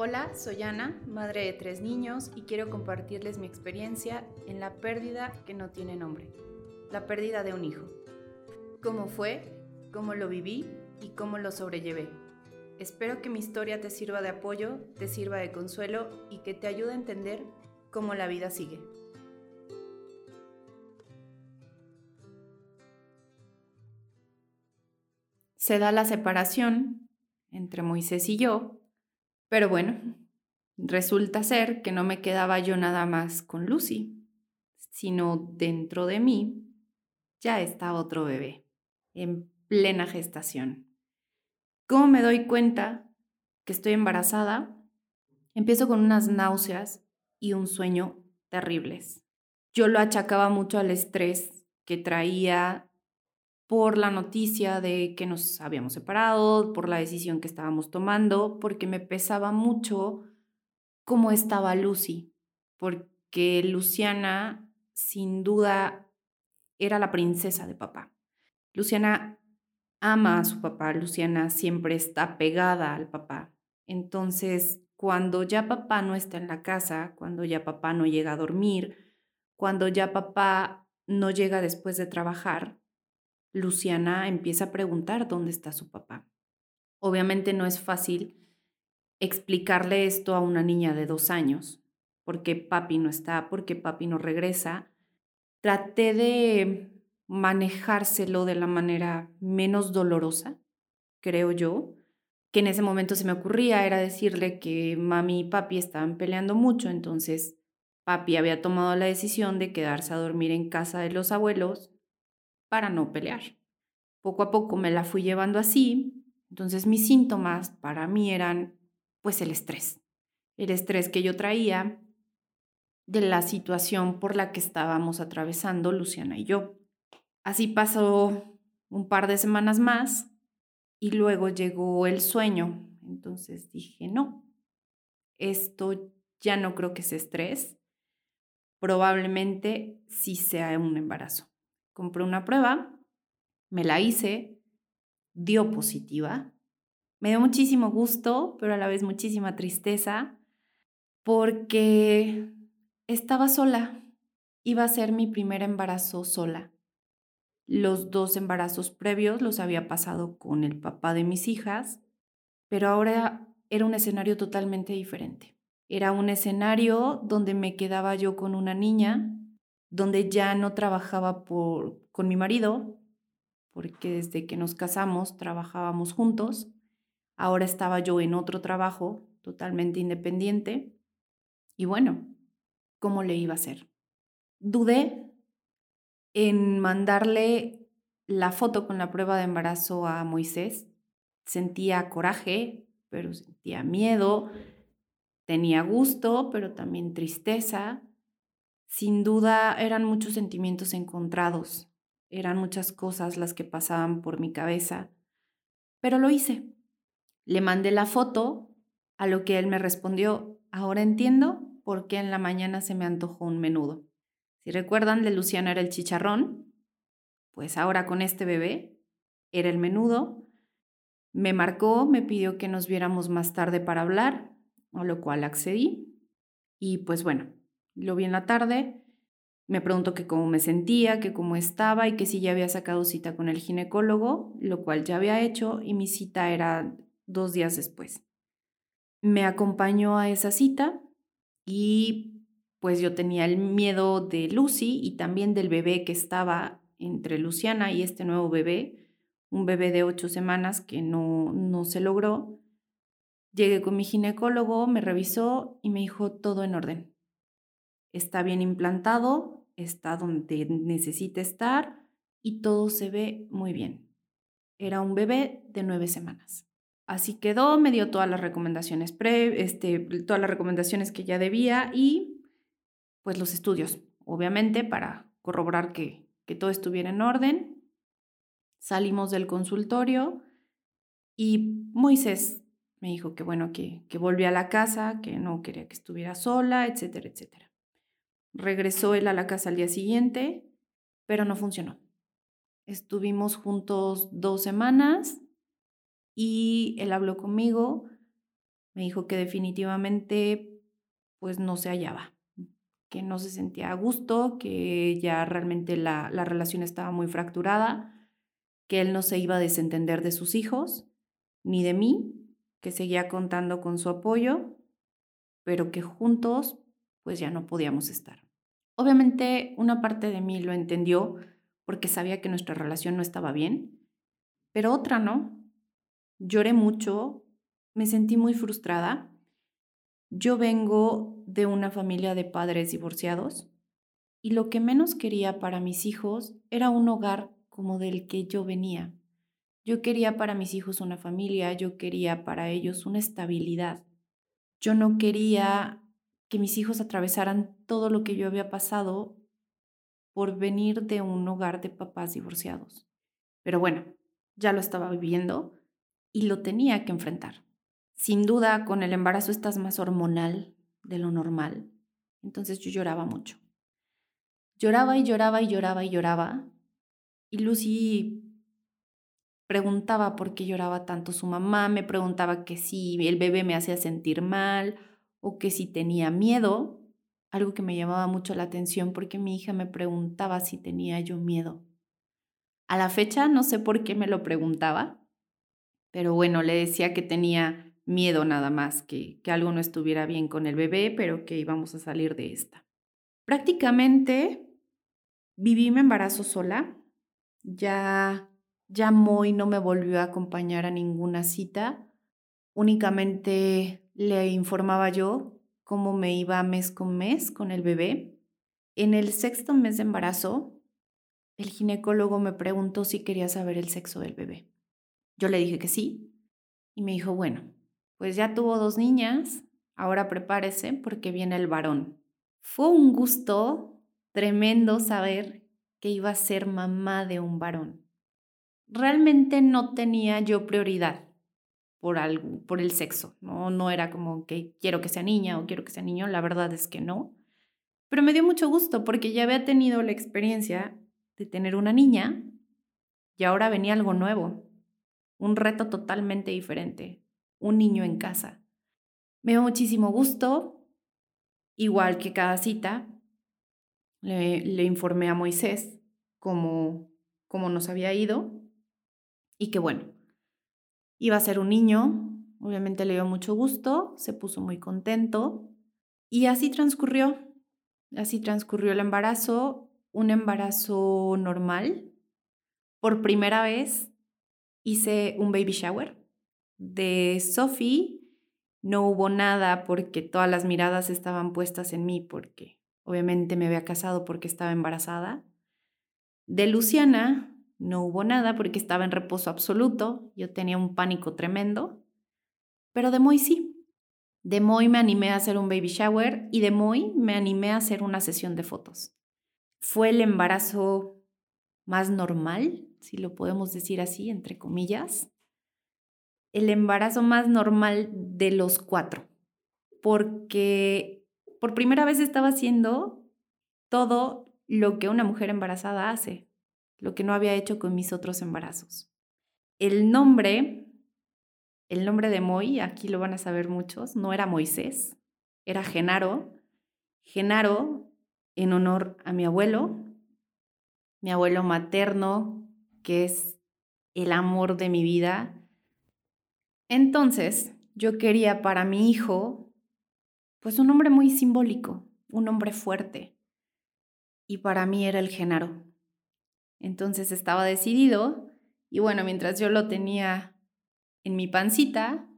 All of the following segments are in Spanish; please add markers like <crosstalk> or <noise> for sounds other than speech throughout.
Hola, soy Ana, madre de tres niños y quiero compartirles mi experiencia en la pérdida que no tiene nombre, la pérdida de un hijo. ¿Cómo fue? ¿Cómo lo viví? ¿Y cómo lo sobrellevé? Espero que mi historia te sirva de apoyo, te sirva de consuelo y que te ayude a entender cómo la vida sigue. Se da la separación entre Moisés y yo, pero bueno, resulta ser que no me quedaba yo nada más con Lucy, sino dentro de mí ya está otro bebé, en plena gestación. ¿Cómo me doy cuenta que estoy embarazada? Empiezo con unas náuseas y un sueño terribles. Yo lo achacaba mucho al estrés que traía por la noticia de que nos habíamos separado, por la decisión que estábamos tomando, porque me pesaba mucho cómo estaba Lucy, porque Luciana sin duda era la princesa de papá. Luciana ama a su papá, Luciana siempre está pegada al papá. Entonces, cuando ya papá no está en la casa, cuando ya papá no llega a dormir, cuando ya papá no llega después de trabajar, Luciana empieza a preguntar dónde está su papá. Obviamente no es fácil explicarle esto a una niña de dos años, porque papi no está, porque papi no regresa. Traté de manejárselo de la manera menos dolorosa, creo yo, que en ese momento se me ocurría era decirle que mami y papi estaban peleando mucho, entonces papi había tomado la decisión de quedarse a dormir en casa de los abuelos para no pelear. Poco a poco me la fui llevando así, entonces mis síntomas para mí eran pues el estrés, el estrés que yo traía de la situación por la que estábamos atravesando Luciana y yo. Así pasó un par de semanas más y luego llegó el sueño. Entonces dije, no, esto ya no creo que sea estrés. Probablemente sí sea un embarazo. Compré una prueba, me la hice, dio positiva. Me dio muchísimo gusto, pero a la vez muchísima tristeza, porque estaba sola. Iba a ser mi primer embarazo sola. Los dos embarazos previos los había pasado con el papá de mis hijas, pero ahora era un escenario totalmente diferente. Era un escenario donde me quedaba yo con una niña, donde ya no trabajaba por, con mi marido, porque desde que nos casamos trabajábamos juntos. Ahora estaba yo en otro trabajo totalmente independiente. Y bueno, ¿cómo le iba a hacer? Dudé en mandarle la foto con la prueba de embarazo a Moisés. Sentía coraje, pero sentía miedo, tenía gusto, pero también tristeza. Sin duda eran muchos sentimientos encontrados, eran muchas cosas las que pasaban por mi cabeza, pero lo hice. Le mandé la foto, a lo que él me respondió, ahora entiendo por qué en la mañana se me antojó un menudo. Si recuerdan, de Luciana era el chicharrón, pues ahora con este bebé era el menudo. Me marcó, me pidió que nos viéramos más tarde para hablar, a lo cual accedí. Y pues bueno, lo vi en la tarde, me preguntó que cómo me sentía, que cómo estaba y que si ya había sacado cita con el ginecólogo, lo cual ya había hecho y mi cita era dos días después. Me acompañó a esa cita y pues yo tenía el miedo de Lucy y también del bebé que estaba entre Luciana y este nuevo bebé, un bebé de ocho semanas que no, no se logró. Llegué con mi ginecólogo, me revisó y me dijo todo en orden. Está bien implantado, está donde necesita estar y todo se ve muy bien. Era un bebé de nueve semanas. Así quedó, me dio todas las recomendaciones, pre, este, todas las recomendaciones que ya debía y pues los estudios, obviamente para corroborar que, que todo estuviera en orden. Salimos del consultorio y Moisés me dijo que bueno, que, que volvía a la casa, que no quería que estuviera sola, etcétera, etcétera. Regresó él a la casa al día siguiente, pero no funcionó. Estuvimos juntos dos semanas y él habló conmigo, Me dijo que definitivamente pues no se hallaba, que no se sentía a gusto, que ya realmente la, la relación estaba muy fracturada, que él no se iba a desentender de sus hijos, ni de mí, que seguía contando con su apoyo, pero que juntos pues ya no podíamos estar. Obviamente una parte de mí lo entendió porque sabía que nuestra relación no estaba bien, pero otra no. Lloré mucho, me sentí muy frustrada. Yo vengo de una familia de padres divorciados y lo que menos quería para mis hijos era un hogar como del que yo venía. Yo quería para mis hijos una familia, yo quería para ellos una estabilidad. Yo no quería que mis hijos atravesaran todo lo que yo había pasado por venir de un hogar de papás divorciados. Pero bueno, ya lo estaba viviendo y lo tenía que enfrentar. Sin duda, con el embarazo estás más hormonal de lo normal. Entonces yo lloraba mucho. Lloraba y lloraba y lloraba y lloraba. Y Lucy preguntaba por qué lloraba tanto su mamá, me preguntaba que si el bebé me hacía sentir mal o que si tenía miedo, algo que me llamaba mucho la atención porque mi hija me preguntaba si tenía yo miedo. A la fecha no sé por qué me lo preguntaba, pero bueno, le decía que tenía miedo nada más, que, que algo no estuviera bien con el bebé, pero que íbamos a salir de esta. Prácticamente viví mi embarazo sola, ya ya Moy no me volvió a acompañar a ninguna cita, únicamente le informaba yo cómo me iba mes con mes con el bebé. En el sexto mes de embarazo, el ginecólogo me preguntó si quería saber el sexo del bebé. Yo le dije que sí y me dijo, bueno, pues ya tuvo dos niñas, ahora prepárese porque viene el varón. Fue un gusto tremendo saber que iba a ser mamá de un varón realmente no tenía yo prioridad por algo, por el sexo, ¿no? No era como que quiero que sea niña o quiero que sea niño, la verdad es que no. Pero me dio mucho gusto porque ya había tenido la experiencia de tener una niña y ahora venía algo nuevo, un reto totalmente diferente, un niño en casa. Me dio muchísimo gusto, igual que cada cita, le, le informé a Moisés cómo, cómo nos había ido y que bueno, iba a ser un niño, obviamente le dio mucho gusto, se puso muy contento y así transcurrió, así transcurrió el embarazo, un embarazo normal. Por primera vez hice un baby shower. De Sophie no hubo nada porque todas las miradas estaban puestas en mí porque obviamente me había casado porque estaba embarazada. De Luciana no hubo nada porque estaba en reposo absoluto, yo tenía un pánico tremendo, pero de Moy sí. De Moy me animé a hacer un baby shower y de Moy me animé a hacer una sesión de fotos. Fue el embarazo más normal, si lo podemos decir así, entre comillas. El embarazo más normal de los cuatro, porque por primera vez estaba haciendo todo lo que una mujer embarazada hace lo que no había hecho con mis otros embarazos. El nombre, el nombre de Moy, aquí lo van a saber muchos, no era Moisés, era Genaro. Genaro en honor a mi abuelo, mi abuelo materno, que es el amor de mi vida. Entonces, yo quería para mi hijo, pues un nombre muy simbólico, un nombre fuerte. Y para mí era el Genaro. Entonces estaba decidido y bueno, mientras yo lo tenía en mi pancita,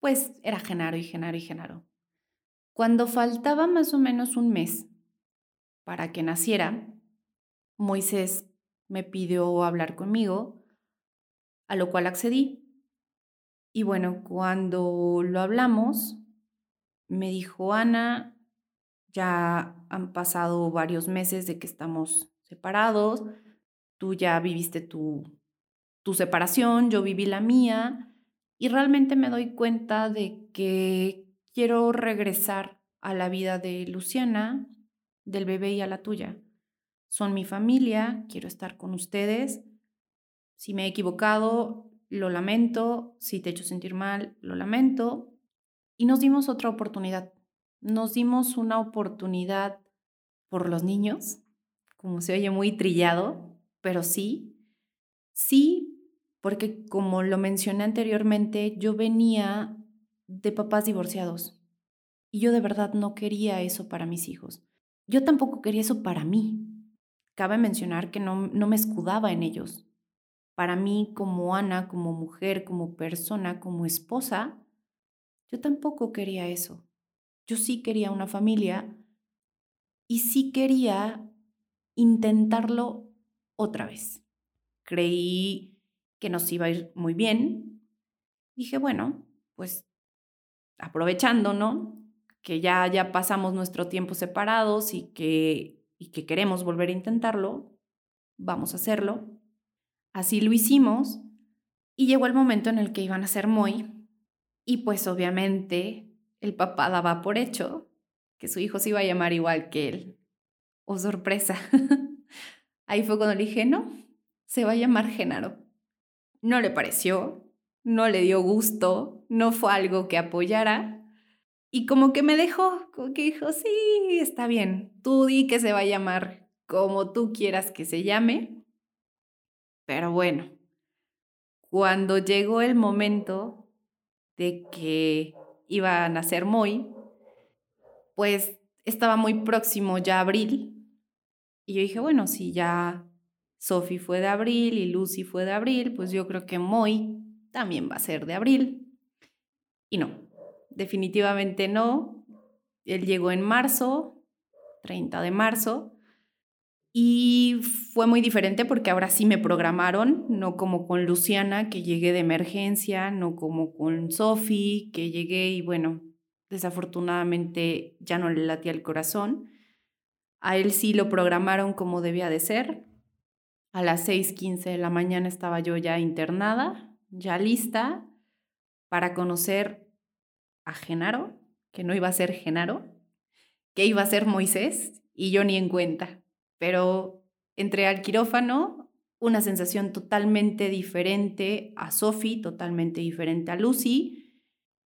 pues era Genaro y Genaro y Genaro. Cuando faltaba más o menos un mes para que naciera, Moisés me pidió hablar conmigo, a lo cual accedí. Y bueno, cuando lo hablamos, me dijo, Ana, ya han pasado varios meses de que estamos separados, tú ya viviste tu, tu separación, yo viví la mía y realmente me doy cuenta de que quiero regresar a la vida de Luciana, del bebé y a la tuya. Son mi familia, quiero estar con ustedes. Si me he equivocado, lo lamento, si te he hecho sentir mal, lo lamento. Y nos dimos otra oportunidad. Nos dimos una oportunidad por los niños, como se oye muy trillado, pero sí, sí, porque como lo mencioné anteriormente, yo venía de papás divorciados y yo de verdad no quería eso para mis hijos. Yo tampoco quería eso para mí. Cabe mencionar que no, no me escudaba en ellos. Para mí, como Ana, como mujer, como persona, como esposa, yo tampoco quería eso. Yo sí quería una familia y sí quería intentarlo otra vez. Creí que nos iba a ir muy bien. Dije, bueno, pues aprovechando, ¿no? Que ya, ya pasamos nuestro tiempo separados y que, y que queremos volver a intentarlo, vamos a hacerlo. Así lo hicimos y llegó el momento en el que iban a ser muy y pues obviamente el papá daba por hecho que su hijo se iba a llamar igual que él. Oh, sorpresa. <laughs> Ahí fue cuando le dije, no, se va a llamar Genaro. No le pareció, no le dio gusto, no fue algo que apoyara. Y como que me dejó, como que dijo, sí, está bien, tú di que se va a llamar como tú quieras que se llame. Pero bueno, cuando llegó el momento de que iba a nacer Moy, pues estaba muy próximo ya abril. Y yo dije, bueno, si ya Sophie fue de abril y Lucy fue de abril, pues yo creo que Moy también va a ser de abril. Y no, definitivamente no. Él llegó en marzo, 30 de marzo, y fue muy diferente porque ahora sí me programaron, no como con Luciana, que llegué de emergencia, no como con Sophie, que llegué y bueno, desafortunadamente ya no le latía el corazón. A él sí lo programaron como debía de ser. A las 6:15 de la mañana estaba yo ya internada, ya lista para conocer a Genaro, que no iba a ser Genaro, que iba a ser Moisés, y yo ni en cuenta pero entré al quirófano, una sensación totalmente diferente a Sophie, totalmente diferente a Lucy.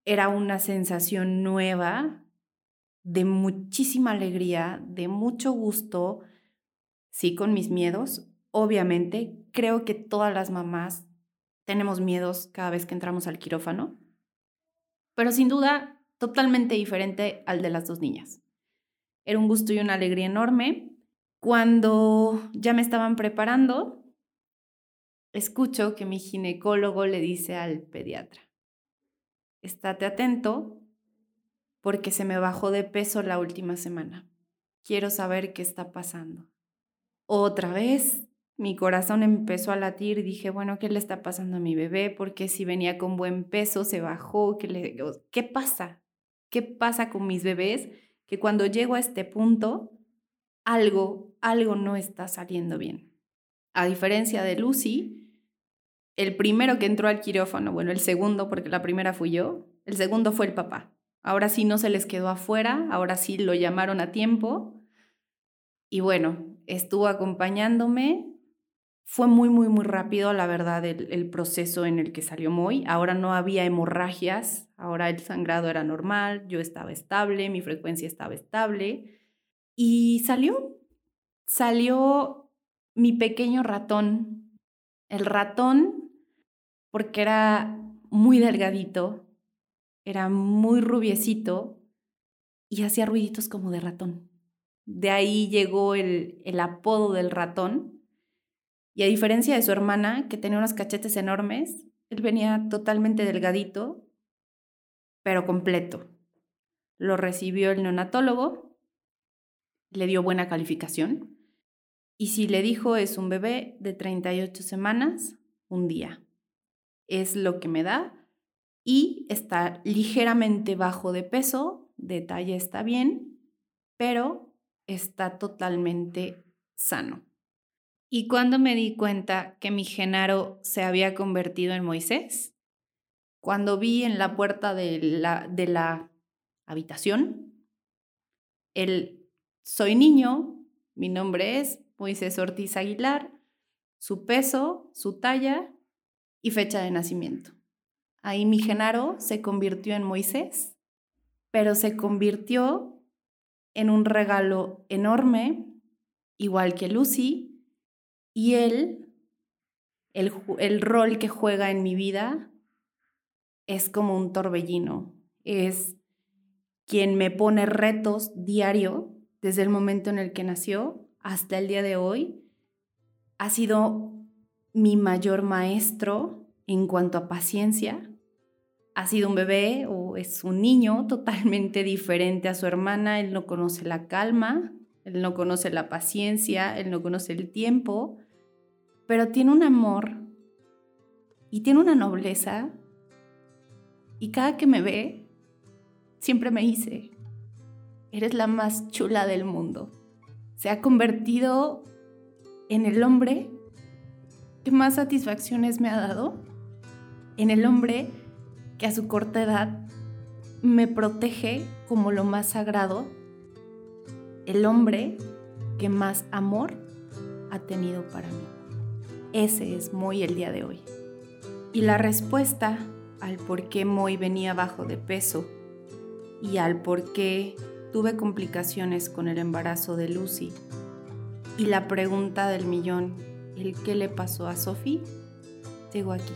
Era una sensación nueva, de muchísima alegría, de mucho gusto, sí con mis miedos. Obviamente, creo que todas las mamás tenemos miedos cada vez que entramos al quirófano, pero sin duda totalmente diferente al de las dos niñas. Era un gusto y una alegría enorme. Cuando ya me estaban preparando, escucho que mi ginecólogo le dice al pediatra, estate atento porque se me bajó de peso la última semana. Quiero saber qué está pasando. Otra vez mi corazón empezó a latir y dije, bueno, ¿qué le está pasando a mi bebé? Porque si venía con buen peso, se bajó. ¿Qué, le... ¿Qué pasa? ¿Qué pasa con mis bebés? Que cuando llego a este punto, algo, algo no está saliendo bien. A diferencia de Lucy, el primero que entró al quirófano, bueno, el segundo, porque la primera fui yo, el segundo fue el papá. Ahora sí no se les quedó afuera, ahora sí lo llamaron a tiempo. Y bueno, estuvo acompañándome. Fue muy, muy, muy rápido, la verdad, el, el proceso en el que salió Moy. Ahora no había hemorragias, ahora el sangrado era normal, yo estaba estable, mi frecuencia estaba estable. Y salió, salió mi pequeño ratón. El ratón, porque era muy delgadito, era muy rubiecito y hacía ruiditos como de ratón. De ahí llegó el, apodo del ratón. Y a diferencia de su hermana, que tenía unos cachetes enormes, él venía totalmente delgadito, pero completo. Lo recibió el neonatólogo le dio buena calificación. Y si le dijo es un bebé de 38 semanas, un día. Es lo que me da y está ligeramente bajo de peso, de talla está bien, pero está totalmente sano. ¿Y cuando me di cuenta que mi Genaro se había convertido en Moisés? Cuando vi en la puerta de la, de la habitación el soy niño, mi nombre es Moisés Ortiz Aguilar, su peso, su talla y fecha de nacimiento. Ahí mi Genaro se convirtió en Moisés, pero se convirtió en un regalo enorme, igual que Lucy, y él, el, el rol que juega en mi vida es como un torbellino, es quien me pone retos diario desde el momento en el que nació hasta el día de hoy. Ha sido mi mayor maestro en cuanto a paciencia. Ha sido un bebé o es un niño <laughs> totalmente diferente a su hermana. Él no conoce la calma, él no conoce la paciencia, él no conoce el tiempo, pero tiene un amor y tiene una nobleza. Y cada que me ve, siempre me dice, eres la más chula del mundo. Se ha convertido en el hombre que más satisfacciones me ha dado, en el hombre que a su corta edad me protege como lo más sagrado, el hombre que más amor ha tenido para mí. Ese es Moy el día de hoy. Y la respuesta al por qué Moy venía bajo de peso y al por qué tuve complicaciones con el embarazo de Lucy y la pregunta del millón, el qué le pasó a Sophie, llegó aquí.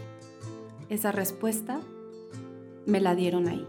Esa respuesta me la dieron ahí.